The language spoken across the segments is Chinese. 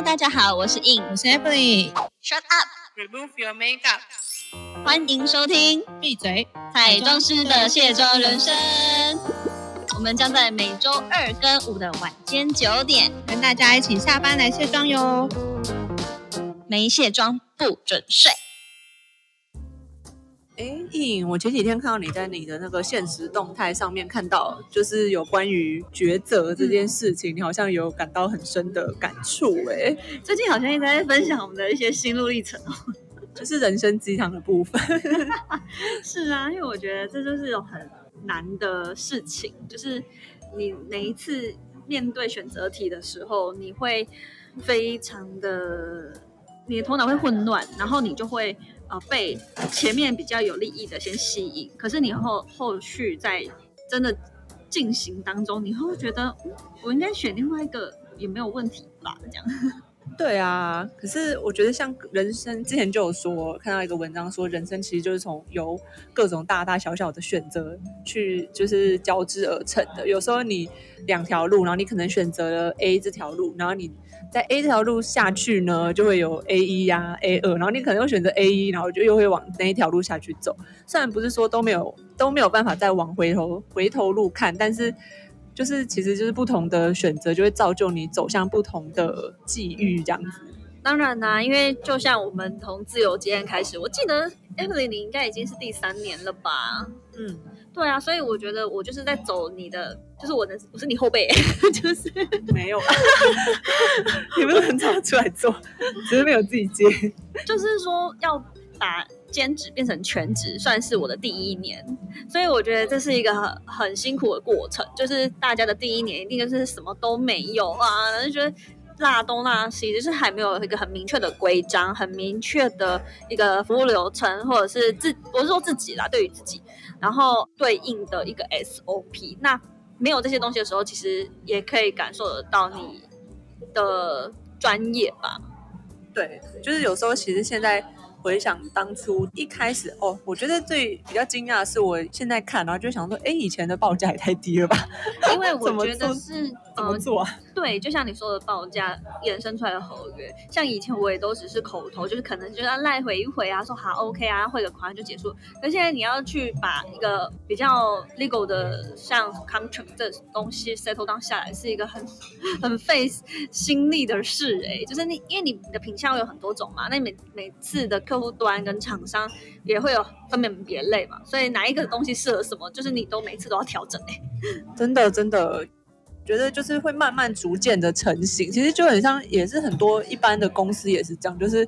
Hello，大家好，我是 In，我是 Emily。Shut up，Remove your makeup。欢迎收听闭嘴！彩妆师的卸妆人生。我们将在每周二跟五的晚间九点，跟大家一起下班来卸妆哟。没卸妆不准睡。哎，颖，我前几天看到你在你的那个现实动态上面看到，就是有关于抉择这件事情，你好像有感到很深的感触，哎，最近好像一直在分享我们的一些心路历程哦。就是人生鸡汤的部分。是啊，因为我觉得这就是有很难的事情，就是你每一次面对选择题的时候，你会非常的，你的头脑会混乱，然后你就会呃被前面比较有利益的先吸引，可是你后后续在真的进行当中，你会觉得我应该选另外一个也没有问题吧？这样。对啊，可是我觉得像人生之前就有说，看到一个文章说，人生其实就是从由各种大大小小的选择去就是交织而成的。有时候你两条路，然后你可能选择了 A 这条路，然后你在 A 这条路下去呢，就会有 A 一呀、A 二，然后你可能又选择 A 一，然后就又会往那一条路下去走。虽然不是说都没有都没有办法再往回头回头路看，但是。就是，其实就是不同的选择，就会造就你走向不同的际遇，这样子。当然啦、因为就像我们从自由接案开始，我记得 Emily 你应该已经是第三年了吧？嗯，对啊，所以我觉得我就是在走你的，就是我的，我是你后辈，就是没有，你不是很早出来做，只是没有自己接。就是说要把兼职变成全职，算是我的第一年，所以我觉得这是一个很很辛苦的过程，就是大家的第一年一定就是什么都没有啊，就觉得。那东那西，就是还没有一个很明确的规章，很明确的一个服务流程，或者是自我是说自己啦，对于自己，然后对应的一个 SOP。那没有这些东西的时候，其实也可以感受得到你的专业吧。对，就是有时候其实现在回想当初一开始哦，我觉得最比较惊讶的是，我现在看然后就想说，哎，以前的报价也太低了吧？因为 我觉得是怎么呃，做啊？对，就像你说的报价衍生出来的合约，像以前我也都只是口头，就是可能就要赖回一回啊，说好 OK 啊，汇个款就结束。可现在你要去把一个比较 legal 的像 contract 这东西 settle down 下来，是一个很很费心力的事哎、就是你因为你的品相有很多种嘛，那你每每次的客户端跟厂商也会有分门别类嘛，所以哪一个东西适合什么，就是你都每次都要调整哎、真的真的，觉得就是会慢慢逐渐的成型。其实就很像，也是很多一般的公司也是这样，就是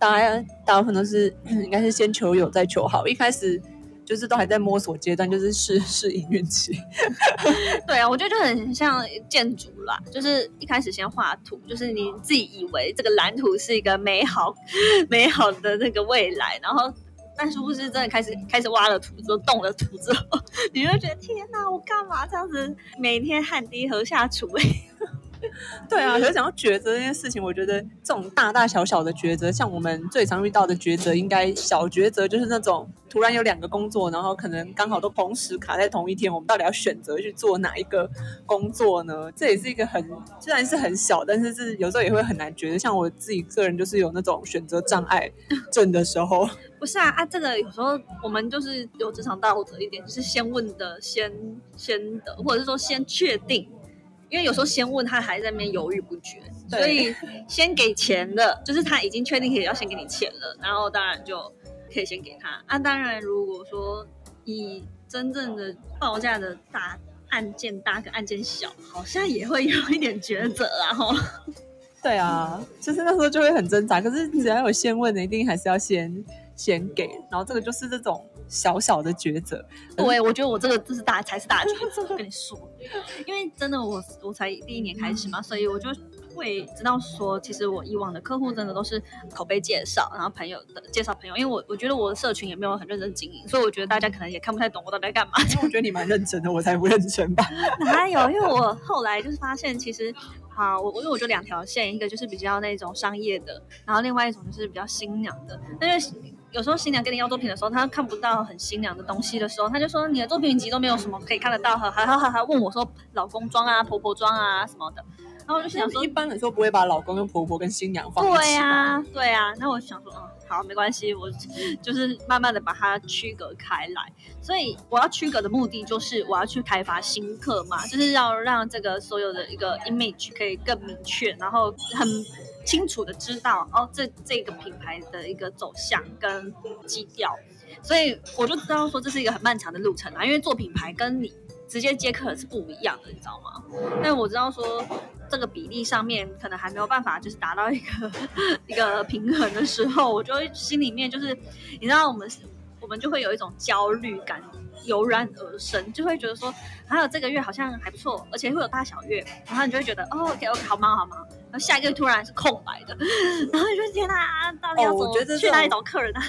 大家大部分都是 应该是先求有再求好，一开始就是都还在摸索阶段，就是试试营运期。对啊，我觉得就很像建筑啦，就是一开始先画图，就是你自己以为这个蓝图是一个美好 美好的那个未来，然后但是不是真的开始开始挖了土之后动了土之后，你就会觉得天哪，我干嘛这样子每天汗滴禾下土、欸？对啊，可是讲到抉择这件事情，我觉得这种大大小小的抉择，像我们最常遇到的抉择，应该小抉择就是那种突然有两个工作，然后可能刚好都同时卡在同一天，我们到底要选择去做哪一个工作呢？这也是一个很虽然是很小，但是是有时候也会很难抉择。像我自己个人就是有那种选择障碍症的时候，不是啊啊，这个有时候我们就是有职场道德一点，就是先问的先先的，或者是说先确定。因为有时候先问他还在那边犹豫不决，所以先给钱的，就是他已经确定可以要先给你钱了，然后当然就可以先给他。啊，当然如果说以真正的报价的大案件大跟案件小，好像也会有一点抉择啊，吼。对啊，就是那时候就会很挣扎。可是只要有先问的，一定还是要先先给，然后这个就是这种小小的抉择。对，我觉得我这个就是大才是大抉择，我跟你说，因为真的我我才第一年开始嘛，所以我就会知道说，其实我以往的客户真的都是口碑介绍，然后朋友的介绍朋友，因为我我觉得我的社群也没有很认真经营，所以我觉得大家可能也看不太懂我到底在干嘛。因为我觉得你蛮认真的，我才不认真吧。哪有？因为我后来就是发现，其实啊，我我因为我就两条线，一个就是比较那种商业的，然后另外一种就是比较新娘的。那就有时候新娘跟你要作品的时候，她看不到很新娘的东西的时候，她就说你的作品集都没有什么可以看得到，还还还还问我说老公装啊、婆婆装啊什么的。然后我就想说 一，般来说不会把老公跟婆婆跟新娘放一起。对呀、对呀、那我想说，嗯，好，没关系，我就是慢慢的把它区隔开来。所以我要区隔的目的就是我要去开发新客嘛，就是要让这个所有的一个 image 可以更明确，然后很清楚的知道哦，这这个品牌的一个走向跟基调。所以我就知道说这是一个很漫长的路程啊，因为做品牌跟你直接接客是不一样的，你知道吗？但我知道说这个比例上面可能还没有办法，就是达到一个 一个平衡的时候，我就会心里面就是，你知道我们我们就会有一种焦虑感油然而生，就会觉得说，还有这个月好像还不错，而且会有大小月，然后你就会觉得哦，OK OK，好忙好忙，然后下一个月突然是空白的，然后你说天哪，到底要怎么、去哪里找客人啊？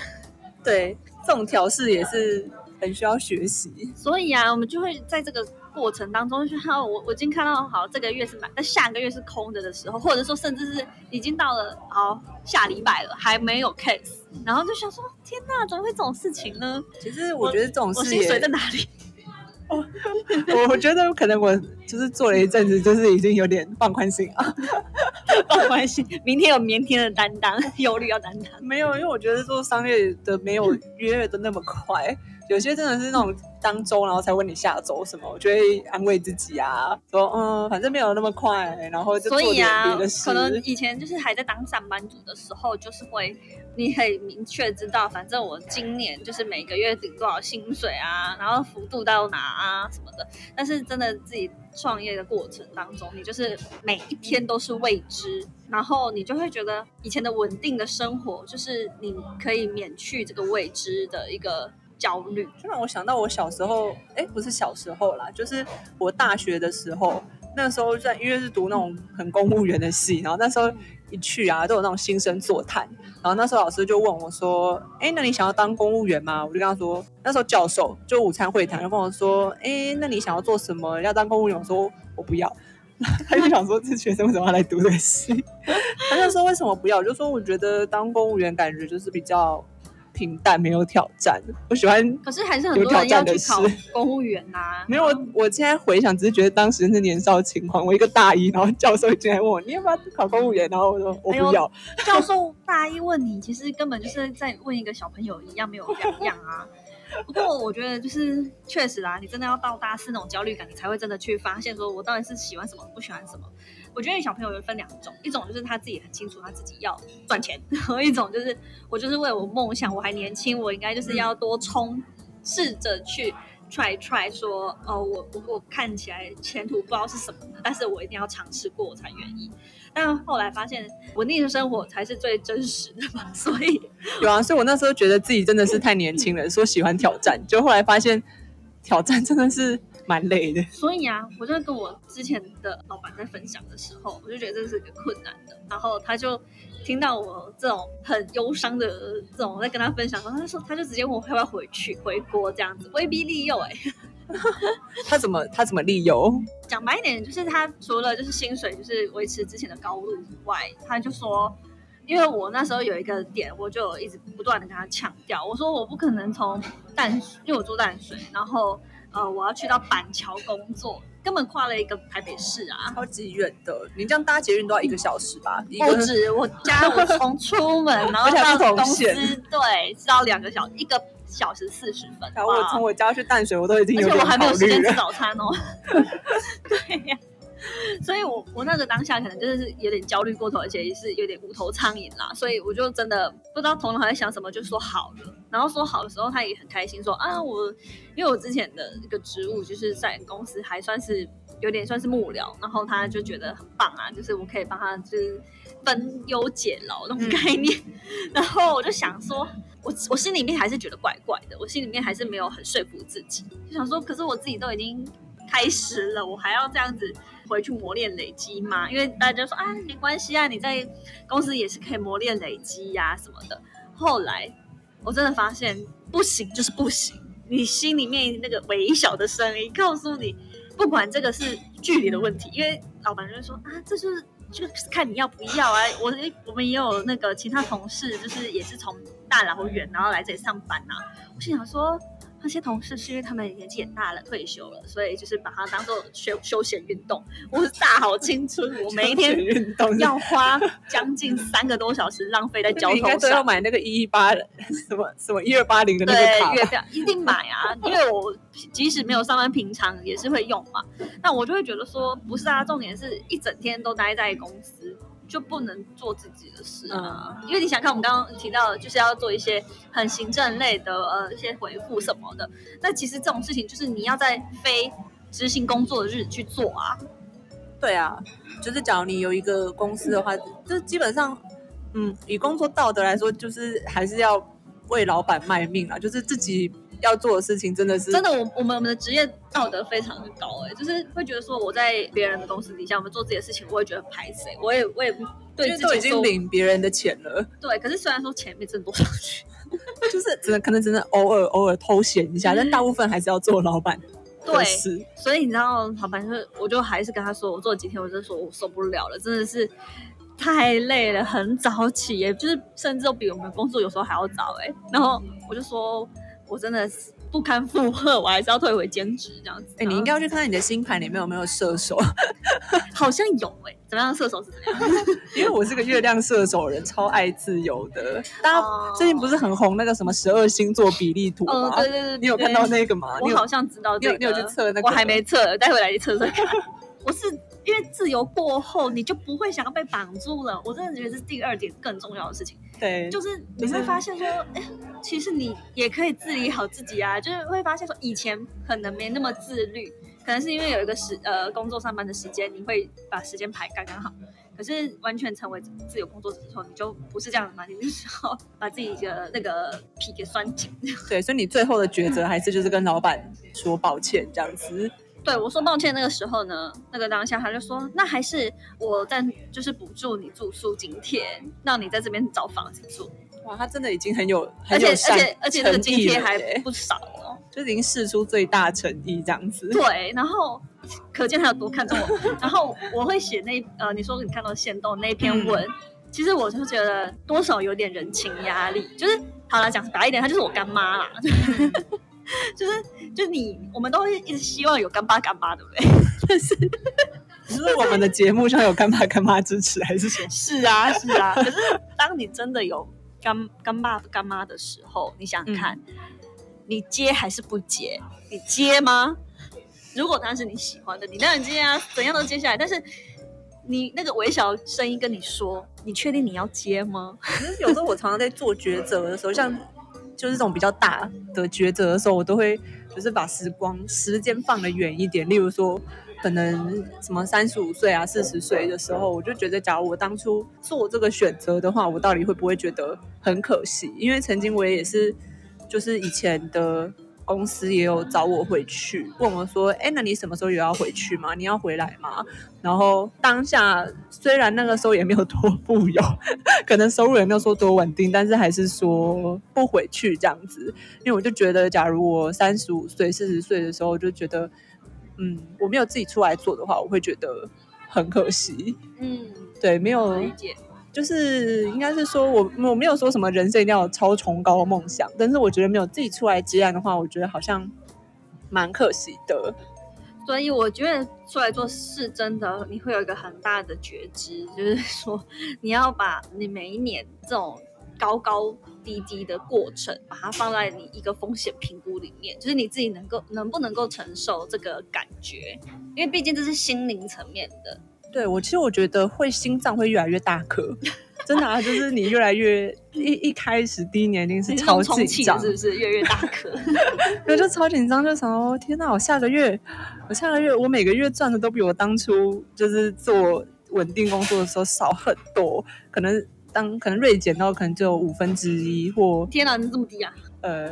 对，这种调试也是很需要学习。所以啊，我们就会在这个过程当中，就看到我我已经看到好这个月是满，但下个月是空的的时候，或者说甚至是已经到了好下礼拜了还没有 case，然后就想说天哪，怎么会这种事情呢？其实我觉得这种我薪事也，水在哪里？我我觉得可能我就是做了一阵子，就是已经有点放宽心啊。放宽心，明天有明天的担当，忧虑要担当。没有，因为我觉得做商业的没有约的那么快，有些真的是那种当周然后才问你下周什么，我就会安慰自己啊，说嗯，反正没有那么快，然后就做点所以啊别的，事。可能以前就是还在当上班族的时候，就是会你很明确知道，反正我今年就是每个月领多少薪水啊，然后幅度到哪啊什么的。但是真的自己创业的过程当中，你就是每一天都是未知，然后你就会觉得以前的稳定的生活，就是你可以免去这个未知的一个焦虑。就让我想到我小时候，哎，不是小时候啦，就是我大学的时候，那时候在因为是读那种很公务员的系，然后那时候一去啊，都有那种新生座谈，然后那时候老师就问我说，哎，那你想要当公务员吗？我就跟他说，那时候教授就午餐会谈就跟我说，哎，那你想要做什么？要当公务员？我说我不要。他就想说，这学生为什么要来读这个系？他就说为什么不要？就说我觉得当公务员感觉就是比较平淡，没有挑战。我喜欢可是还是很多人要挑战的去考公务员呐、没有，我我现在回想，只是觉得当时是年少轻狂。我一个大一，然后教授进来问我，你要不要考公务员？然后我说我不要。教授大一问你，其实根本就是在问一个小朋友一样，没有两样啊。不过我觉得就是确实啦，你真的要到大四那种焦虑感，你才会真的去发现说我到底是喜欢什么，不喜欢什么。我觉得小朋友有分两种，一种就是他自己很清楚他自己要赚钱，然后一种就是我就是为我梦想，我还年轻，我应该就是要多冲，试着去 try try 说，哦，我我我看起来前途不知道是什么的，但是我一定要尝试过我才愿意。但后来发现稳定的生活才是最真实的嘛，所以 有啊，所以我那时候觉得自己真的是太年轻了，说喜欢挑战，就后来发现挑战真的是蛮累的。所以啊，我就跟我之前的老板在分享的时候，我就觉得这是个困难的。然后他就听到我这种很忧伤的这种在跟他分享，然后他说他就直接问我要不要回去回国这样子，威逼利诱哎、他怎么他怎么利诱？讲白一点，就是他除了就是薪水就是维持之前的高度以外，他就说，因为我那时候有一个点，我就一直不断的跟他强调，我说我不可能从淡水，因为我住淡水，然后呃我要去到板桥工作，根本跨了一个台北市啊。超级远的，你这样搭捷运都要一个小时吧？一不个止，我家我从出门然后 而且还不到公司，对，是要两个小一个小时四十分。然后我哇从我家去淡水，我都已经而且我还没有时间吃了。早餐哦。对呀、所以我我那个当下可能就是有点焦虑过头，而且也是有点无头苍蝇啦，所以我就真的不知道头脑在想什么，就说好了。然后说好的时候，他也很开心说啊，我因为我之前的一个职务就是在公司还算是有点算是幕僚，然后他就觉得很棒啊，就是我可以帮他就是分忧解劳那种概念。然后我就想说，我我心里面还是觉得怪怪的，我心里面还是没有很说服自己，就想说，可是我自己都已经开始了，我还要这样子回去磨练累积吗？因为大家说啊，没关系啊，你在公司也是可以磨练累积呀、什么的。后来我真的发现不行，就是不行。你心里面那个微小的声音告诉你，不管这个是距离的问题，因为老板就会说啊，这就是就是看你要不要啊。我我们也有那个其他同事，就是也是从大老远然后来这里上班呐。我心想说，那些同事是因为他们年纪也大了，退休了，所以就是把它当做休休闲运动。我是大好青春，我每一天运动要花将近三个多小时浪费在交你应该通上。都要买那个一一八什么什么一二八零的那个对，卡吧。月票一定买啊，因为我即使没有上班，平常也是会用嘛。那我就会觉得说，不是啊，重点是一整天都待在公司，就不能做自己的事啊。因为你想看，我们刚刚提到的，就是要做一些很行政类的呃一些回复什么的。那其实这种事情，就是你要在非执行工作的日子去做啊。对啊，就是假如你有一个公司的话，就基本上，嗯，以工作道德来说，就是还是要为老板卖命啊，就是自己要做的事情真的是真的，我我们我们的职业道德非常的高哎、就是会觉得说我在别人的公司底下，我们做自己的事情，我会觉得很排斥，我也我也对都已经领别人的钱了，对，可是虽然说钱没挣多少去，就是只能可能只能偶尔偶尔偷闲一下，但大部分还是要做老板 对事。所以你知道，老板就是，我就还是跟他说，我做了几天，我就说我受不了了，真的是太累了，很早起耶，就是甚至都比我们工作有时候还要早哎。然后我就说，我真的是不堪负荷，我还是要退回兼职这样子。哎、你应该要去看看你的星盘里面有没有射手，好像有哎，怎么样？射手是怎么样？因为我是个月亮射手人，超爱自由的。大家哦最近不是很红那个什么十二星座比例图嗯，吗？对对对，你有看到那个吗？我好像知道这个，你有你有去测那个我还没测，待会来去测测看。我是因为自由过后，你就不会想要被绑住了。我真的觉得这是第二点更重要的事情，对，就是你会发现说，哎，其实你也可以治理好自己啊。就是会发现说，以前可能没那么自律，可能是因为有一个时呃工作上班的时间，你会把时间排刚刚好。可是完全成为自由工作者之后，你就不是这样的嘛，你就是要把自己的那个皮给拴紧。对，所以你最后的抉择还是就是跟老板说抱歉这样子。对我说抱歉，那个时候呢，那个当下他就说，那还是我在就是补助你住宿津贴，让你在这边找房子住，哇，他真的已经很有而且而很有善且而且那个津贴还不少哦。就已经试出最大诚意这样子。对，然后可见他有多看重我。然后我会写那呃，你说你看到线动那篇文，其实我就觉得多少有点人情压力，就是好了，讲白一点，他就是我干妈啦。就是就是你，我们都会一直希望有干爸干妈，对不对？但是你说我们的节目上有干爸干妈支持还是什么？是啊，是啊。可是当你真的有干干爸干妈的时候，你想想看，你接还是不接？你接吗？如果他是你喜欢的，你当然接啊，怎样都接下来。但是你那个微小声音跟你说，你确定你要接吗？可是有时候我常常在做抉择的时候，像就是这种比较大的抉择的时候，我都会就是把时光时间放得远一点。例如说，可能什么三十五岁啊、四十岁的时候，我就觉得，假如我当初做这个选择的话，我到底会不会觉得很可惜？因为曾经我也是，就是以前的。公司也有找我回去，问我说：“哎，那你什么时候有要回去吗？你要回来吗？”然后当下虽然那个时候也没有多富有，可能收入也没有说多稳定，但是还是说不回去这样子。因为我就觉得，假如我三十五岁、四十岁的时候，就觉得，嗯，我没有自己出来做的话，我会觉得很可惜。嗯，对，没有理解。就是应该是说我我没有说什么人生一定要有超崇高的梦想，但是我觉得没有自己出来接案的话，我觉得好像蛮可惜的。所以我觉得出来做事真的，你会有一个很大的觉知，就是说你要把你每一年这种高高低低的过程，把它放在你一个风险评估里面，就是你自己能够能不能够承受这个感觉，因为毕竟这是心灵层面的。对我其实我觉得会心脏会越来越大颗，真的啊，就是你越来越一一开始第一年一定是超紧张，是不是？越来越大颗。对，就超紧张，就想哦，天哪，我下个月，我下个月，我每个月赚的都比我当初就是做稳定工作的时候少很多，可能当可能锐减到可能只有五分之一或天哪，你这么低啊！呃，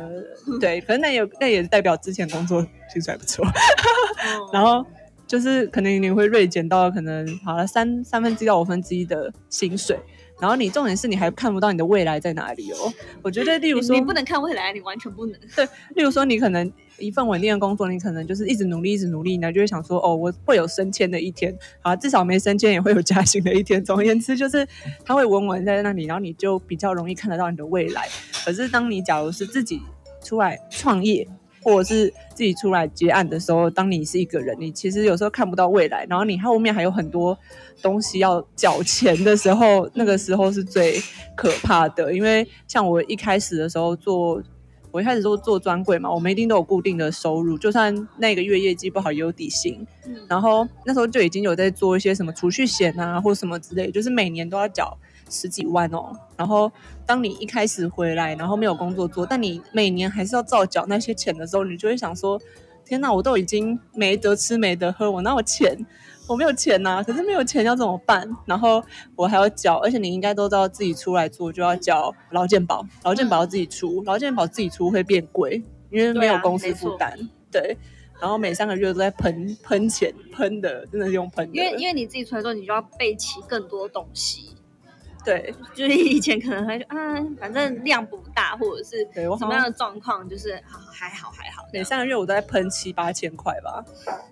对，可能那也那也代表之前工作薪水还不错，嗯 然后就是可能你会锐减到可能好了三三分之一到五分之一的薪水。然后你重点是你还看不到你的未来在哪里哦。我觉得，例如说，你你不能看未来，你完全不能。对例如说，你可能一份稳定的工作，你可能就是一直努力，一直努力，你就会想说，哦，我会有升迁的一天，啊，至少没升迁也会有加薪的一天。总而言之，就是它会稳稳在那里，然后你就比较容易看得到你的未来。可是，当你假如是自己出来创业，或者是自己出来接案的时候，当你是一个人，你其实有时候看不到未来，然后你后面还有很多东西要缴钱的时候，那个时候是最可怕的。因为像我一开始的时候做。我一开始都做专柜嘛，我们一定都有固定的收入，就算那个月业绩不好也有底薪。然后那时候就已经有在做一些什么储蓄险啊，或什么之类，就是每年都要缴十几万哦。然后当你一开始回来，然后没有工作做，但你每年还是要照缴那些钱的时候，你就会想说：天哪，我都已经没得吃没得喝，我哪有钱？我没有钱呐，可是没有钱要怎么办？然后我还要缴，而且你应该都知道，自己出来做就要缴劳健保，劳健保要自己出，劳健保自己出会变贵，因为没有公司负担。对，然后每三个月都在喷喷钱，喷的真的是用喷。因为因为你自己出来做，你就要备齐更多东西。对，就是以前可能还就啊，反正量不大，或者是什么样的状况，就是还好还好。每三个月我都在喷七八千块吧，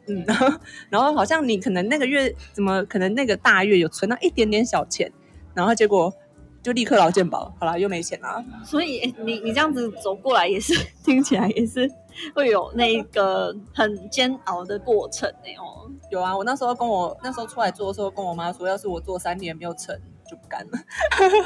嗯，然后好像你可能那个月怎么可能那个大月有存到一点点小钱，然后结果就立刻劳健保，好了又没钱了。所以你你这样子走过来也是 听起来也是会有那个很煎熬的过程哎哦。有啊，我那时候跟我那时候出来做的时候，跟我妈说，要是我做三年没有成。就不干了，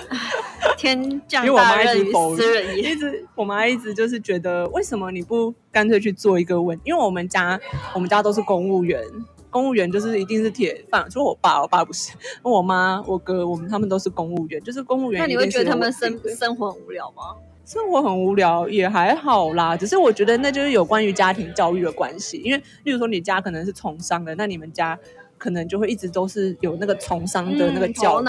天降大任于斯人也。一直我妈一直就是觉得，为什么你不干脆去做一个稳？因为我们家我们家都是公务员，公务员就是一定是铁饭。除了我爸，我爸不是。我妈、我哥，我们他们都是公务员，就是公务员。那你会觉得他们生生活很无聊吗？生活很无聊也还好啦，只是我觉得那就是有关于家庭教育的关系。因为例如说你家可能是从商的，那你们家。可能就会一直都是有那个从商的那个教育，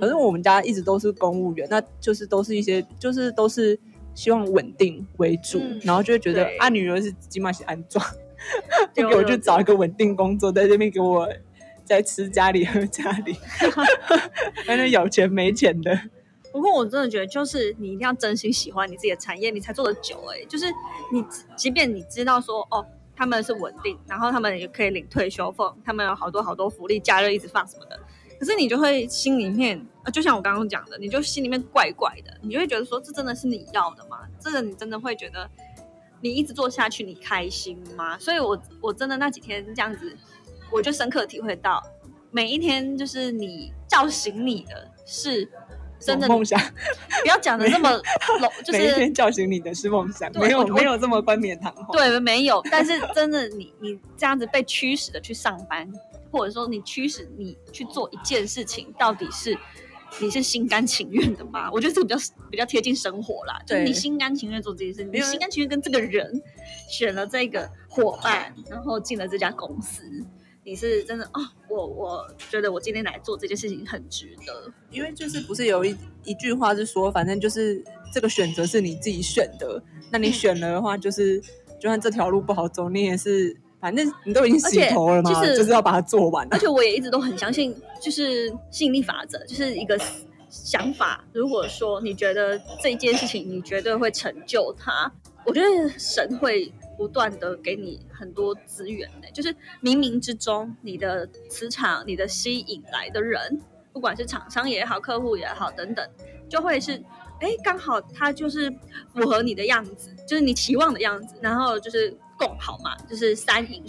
可是我们家一直都是公务员，那就是都是一些就是都是希望稳定为主，然后就会觉得啊，女儿是起码是安装，就给我去找一个稳定工作，在这边给我在吃家里喝家里，反正有钱没钱的。不过我真的觉得，就是你一定要真心喜欢你自己的产业，你才做得久。哎，就是你即便你知道说哦。他们是稳定，然后他们也可以领退休俸，他们有好多好多福利，假日一直放什么的。可是你就会心里面，呃，就像我刚刚讲的，你就心里面怪怪的，你就会觉得说，这真的是你要的吗？这个你真的会觉得，你一直做下去，你开心吗？所以，我我真的那几天这样子，我就深刻体会到，每一天就是你叫醒你的是。真的梦想，不要讲的那么笼，就是每天叫醒你的是梦想，没有没有这么冠冕堂皇。对，没有。但是真的，你你这样子被驱使的去上班，或者说你驱使你去做一件事情，到底是你是心甘情愿的吗？我觉得这个比较比较贴近生活啦。就是你心甘情愿做这件事，你心甘情愿跟这个人选了这个伙伴，然后进了这家公司。你是真的哦，我我觉得我今天来做这件事情很值得，因为就是不是有一一句话是说，反正就是这个选择是你自己选的，那你选了的话，就是就算这条路不好走，你也是反正你都已经洗头了嘛，就是要把它做完。而且我也一直都很相信，就是吸引力法则，就是一个想法。如果说你觉得这件事情你绝对会成就它，我觉得神会。不断的给你很多资源呢，就是冥冥之中，你的磁场、你的吸引来的人，不管是厂商也好、客户也好等等，就会是，哎，刚好他就是符合你的样子，就是你期望的样子，然后就是共好嘛，就是三赢，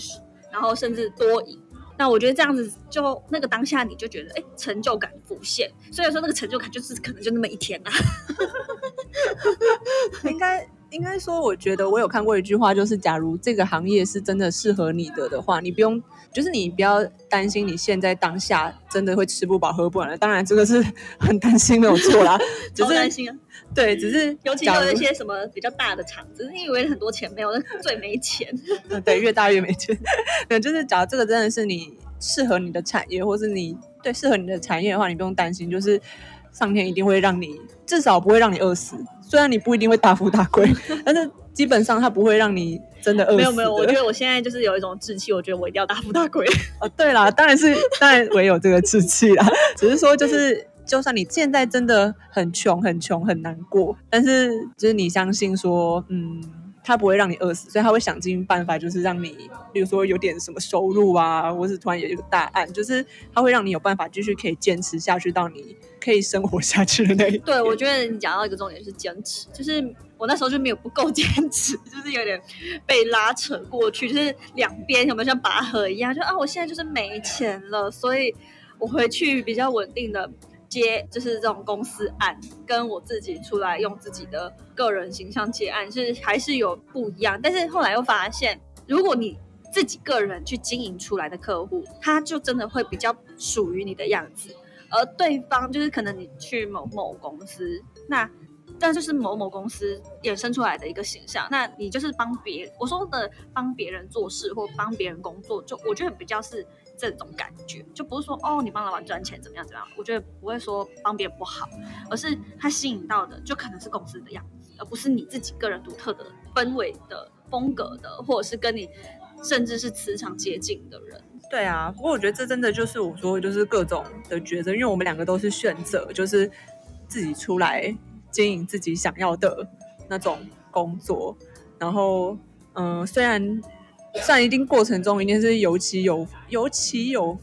然后甚至多赢。那我觉得这样子，就那个当下你就觉得，哎，成就感浮现。虽然说那个成就感就是可能就那么一天啊，应该。应该说，我觉得我有看过一句话，就是假如这个行业是真的适合你的的话，你不用，就是你不要担心你现在当下真的会吃不饱喝不完了。当然，这个是 很担心没有错啦，只是担心啊。对，只是尤其有一些什么比较大的厂子，你以为很多钱没有，最没钱。对，越大越没钱。对，就是假如这个真的是你适合你的产业，或是你对适合你的产业的话，你不用担心，就是上天一定会让你至少不会让你饿死。虽然你不一定会大富大贵，但是基本上它不会让你真的饿死。没有没有，我觉得我现在就是有一种志气，我觉得我一定要大富大贵。哦，对啦，当然是当然我也有这个志气啦，只是说就是，就算你现在真的很穷很穷很难过，但是就是你相信说，嗯，他不会让你饿死，所以他会想尽办法，就是让你，比如说有点什么收入啊，或是突然有一个大案，就是他会让你有办法继续可以坚持下去，到你可以生活下去的那一 对，我觉得你讲到一个重点是坚持，就是我那时候就没有不够坚持，就是有点被拉扯过去，就是两边有没有像拔河一样，就啊，我现在就是没钱了，所以我回去比较稳定的接，就是这种公司案，跟我自己出来用自己的个人形象接案是还是有不一样，但是后来又发现，如果你自己个人去经营出来的客户，他就真的会比较属于你的样子。而对方就是可能你去某某公司，那那就是某某公司衍生出来的一个形象，那你就是帮别我说的帮别人做事或帮别人工作，就我觉得比较是这种感觉，就不是说哦你帮老板赚钱怎么样怎么样，我觉得不会说帮别人不好，而是他吸引到的就可能是公司的样子，而不是你自己个人独特的氛围的风格的，或者是跟你甚至是磁场接近的人。对啊，不过我觉得这真的就是我说，就是各种的抉择，因为我们两个都是选择，就是自己出来经营自己想要的那种工作。然后，嗯、虽然虽然一定过程中一定是有起有有起有，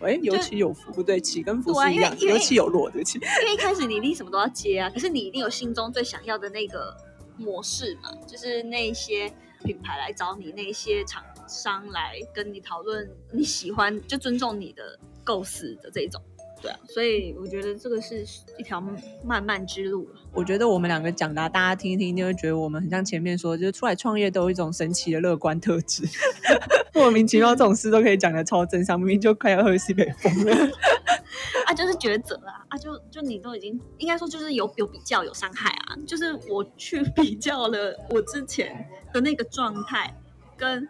哎，有起有伏，不对，起跟伏对啊是一样的，有起有落，对不起。因为一开始你一定什么都要接啊，可是你一定有心中最想要的那个模式嘛，就是那些品牌来找你，那些厂商来跟你讨论你喜欢，就尊重你的构思的这种。对啊，所以我觉得这个是一条漫漫之路了。我觉得我们两个讲的啊、大家听一听，一定会觉得我们很像前面说，就是出来创业都有一种神奇的乐观特质，莫名其妙这种事都可以讲的超正常，明明就快要喝西北风了。啊，就是抉择啊，啊，就就你都已经应该说就是有有比较有伤害啊，就是我去比较了我之前的那个状态，跟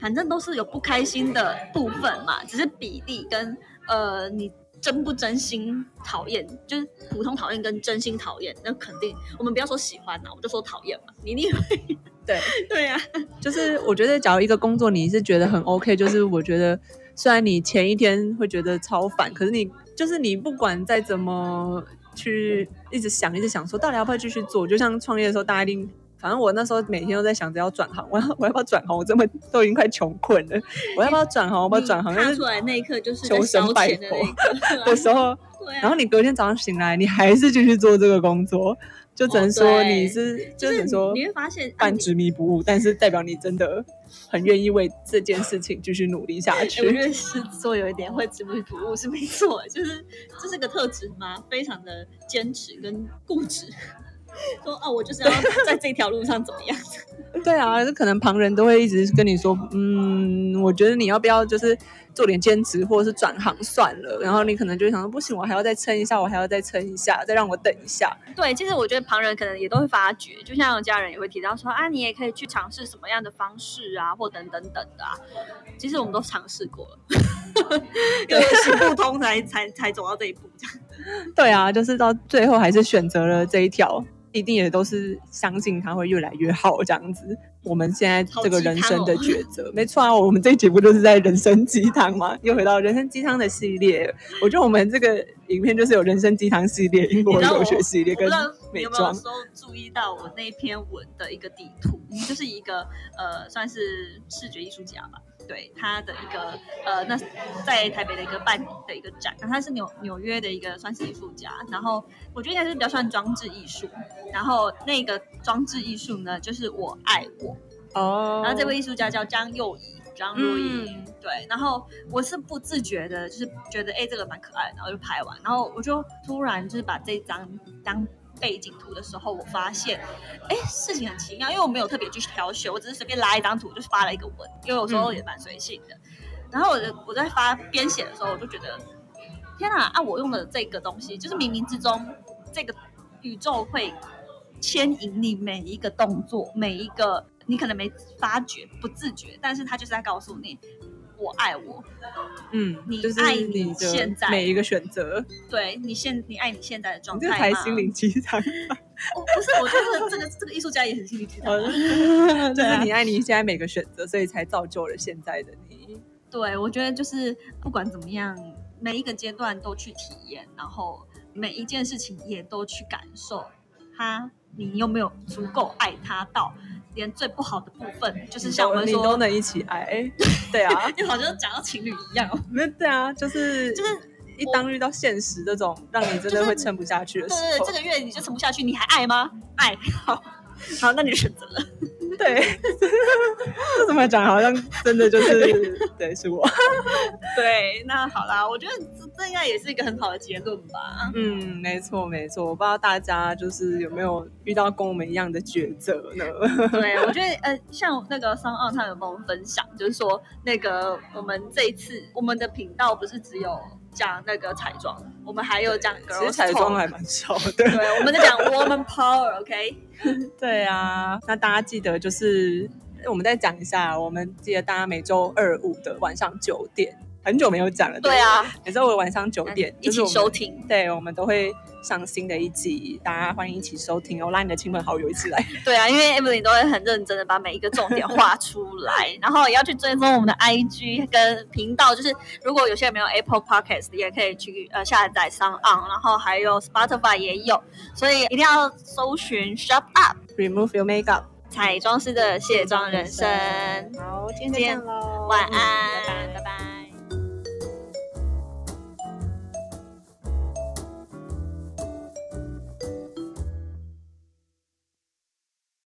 反正都是有不开心的部分嘛，只是比例跟呃你真不真心讨厌，就是普通讨厌跟真心讨厌，那肯定我们不要说喜欢呐、我就说讨厌嘛，你一定会对，对呀、就是我觉得，假如一个工作你是觉得很 OK，就是我觉得虽然你前一天会觉得超烦，可是你就是你不管再怎么去一直想，一直想说到底要不要继续做，就像创业的时候，大家一定。反正我那时候每天都在想着要转行，我要我要不要转行？我这么都已经快穷困了，我要不要转行？我要不要转行？但是你踏出来那一刻就是在求神烧拜佛 的时候，对啊然后你隔天早上醒来，你还是继续做这个工作，就只能说你是，就就是只能说你会发现，半执迷不悟，但是代表你真的很愿意为这件事情继续努力下欸我觉。得狮子座有一点会执迷不悟是没错，就是这是个特质吗，非常的坚持跟固执。说哦，我就是要在这条路上怎么样？对啊，就可能旁人都会一直跟你说，嗯，我觉得你要不要就是做点兼职，或者是转行算了。然后你可能就会想说，不行，我还要再撑一下，我还要再撑一下，再让我等一下。对，其实我觉得旁人可能也都会发觉，就像家人也会提到说啊，你也可以去尝试什么样的方式啊，或等等等的啊。其实我们都尝试过了，因为行不通才才才走到这一步，这样。对啊，就是到最后还是选择了这一条，一定也都是相信他会越来越好这样子。我们现在这个人生的抉择，没错啊，我们这一节不就是在人生鸡汤吗？又回到人生鸡汤的系列。我觉得我们这个影片就是有人生鸡汤系列、英国留学系列跟美妆。有没有时候注意到我那篇文的一个地图，就是一个呃，算是视觉艺术家吧，对他的一个呃，那在台北的一个办的一个展，然后他是纽纽约的一个算是艺术家，然后我觉得应该是比较算装置艺术，然后那个装置艺术呢，就是我爱我，哦。然后这位艺术家叫张幼仪，张若仪，嗯对，然后我是不自觉的，就是觉得哎、这个蛮可爱的，然后就拍完，然后我就突然就是把这张当背景图的时候，我发现，哎，事情很奇妙，因为我没有特别去挑选，我只是随便拉一张图就是发了一个文，因为有时候也蛮随性的。然后我我在发编写的时候，我就觉得，天哪，啊，我用的这个东西，就是冥冥之中这个宇宙会牵引你每一个动作，每一个你可能没发觉、不自觉，但是他就是在告诉你，我爱我，嗯，你就是爱你你现在每一个选择，对你现你爱你现在的状态吗？才心灵鸡汤。哦不是，我觉得这个这个艺术家也很心灵鸡汤。就是你爱你现在每个选择，所以才造就了现在的你。对，我觉得就是不管怎么样，每一个阶段都去体验，然后每一件事情也都去感受它，你有没有足够爱他到连最不好的部分，就是像我们你都，能一起爱，对啊，就好像讲到情侣一样哦。没有对啊，就是就是一当遇到现实这种让你真的会撑不下去的时候，对对对，这个月你就撑不下去，你还爱吗？爱，好，好，那你选择了。对，这怎么讲？好像真的就是对，是我。对，那好啦，我觉得这这应该也是一个很好的结论吧。嗯，没错没错。我不知道大家就是有没有遇到跟我们一样的抉择呢？对，我觉得呃，像那个商奥他有跟我们分享，就是说那个我们这一次我们的频道不是只有讲那个彩妆，我们还有讲 girls 其实彩妆还蛮少的。对，我们在讲 woman power，OK？、对啊，那大家记得就是我们再讲一下，我们记得大家每周二五的晚上九点，很久没有讲了。对啊，每周五晚上九点一起收。听。对，我们都会上新的一集，大家欢迎一起收听哦，拉你的亲朋好友一起来。对啊，因为 Emily 都会很认真的把每一个重点画出来，然后也要去追踪我们的 IG 跟频道。就是如果有些人没有 Apple Podcast，也可以去呃下载上 o n 然后还有 Spotify 也有，所以一定要搜寻 Shop Up Remove your makeup，彩妆师的卸妆人生。好，今天就这样喽，晚安拜拜安，拜拜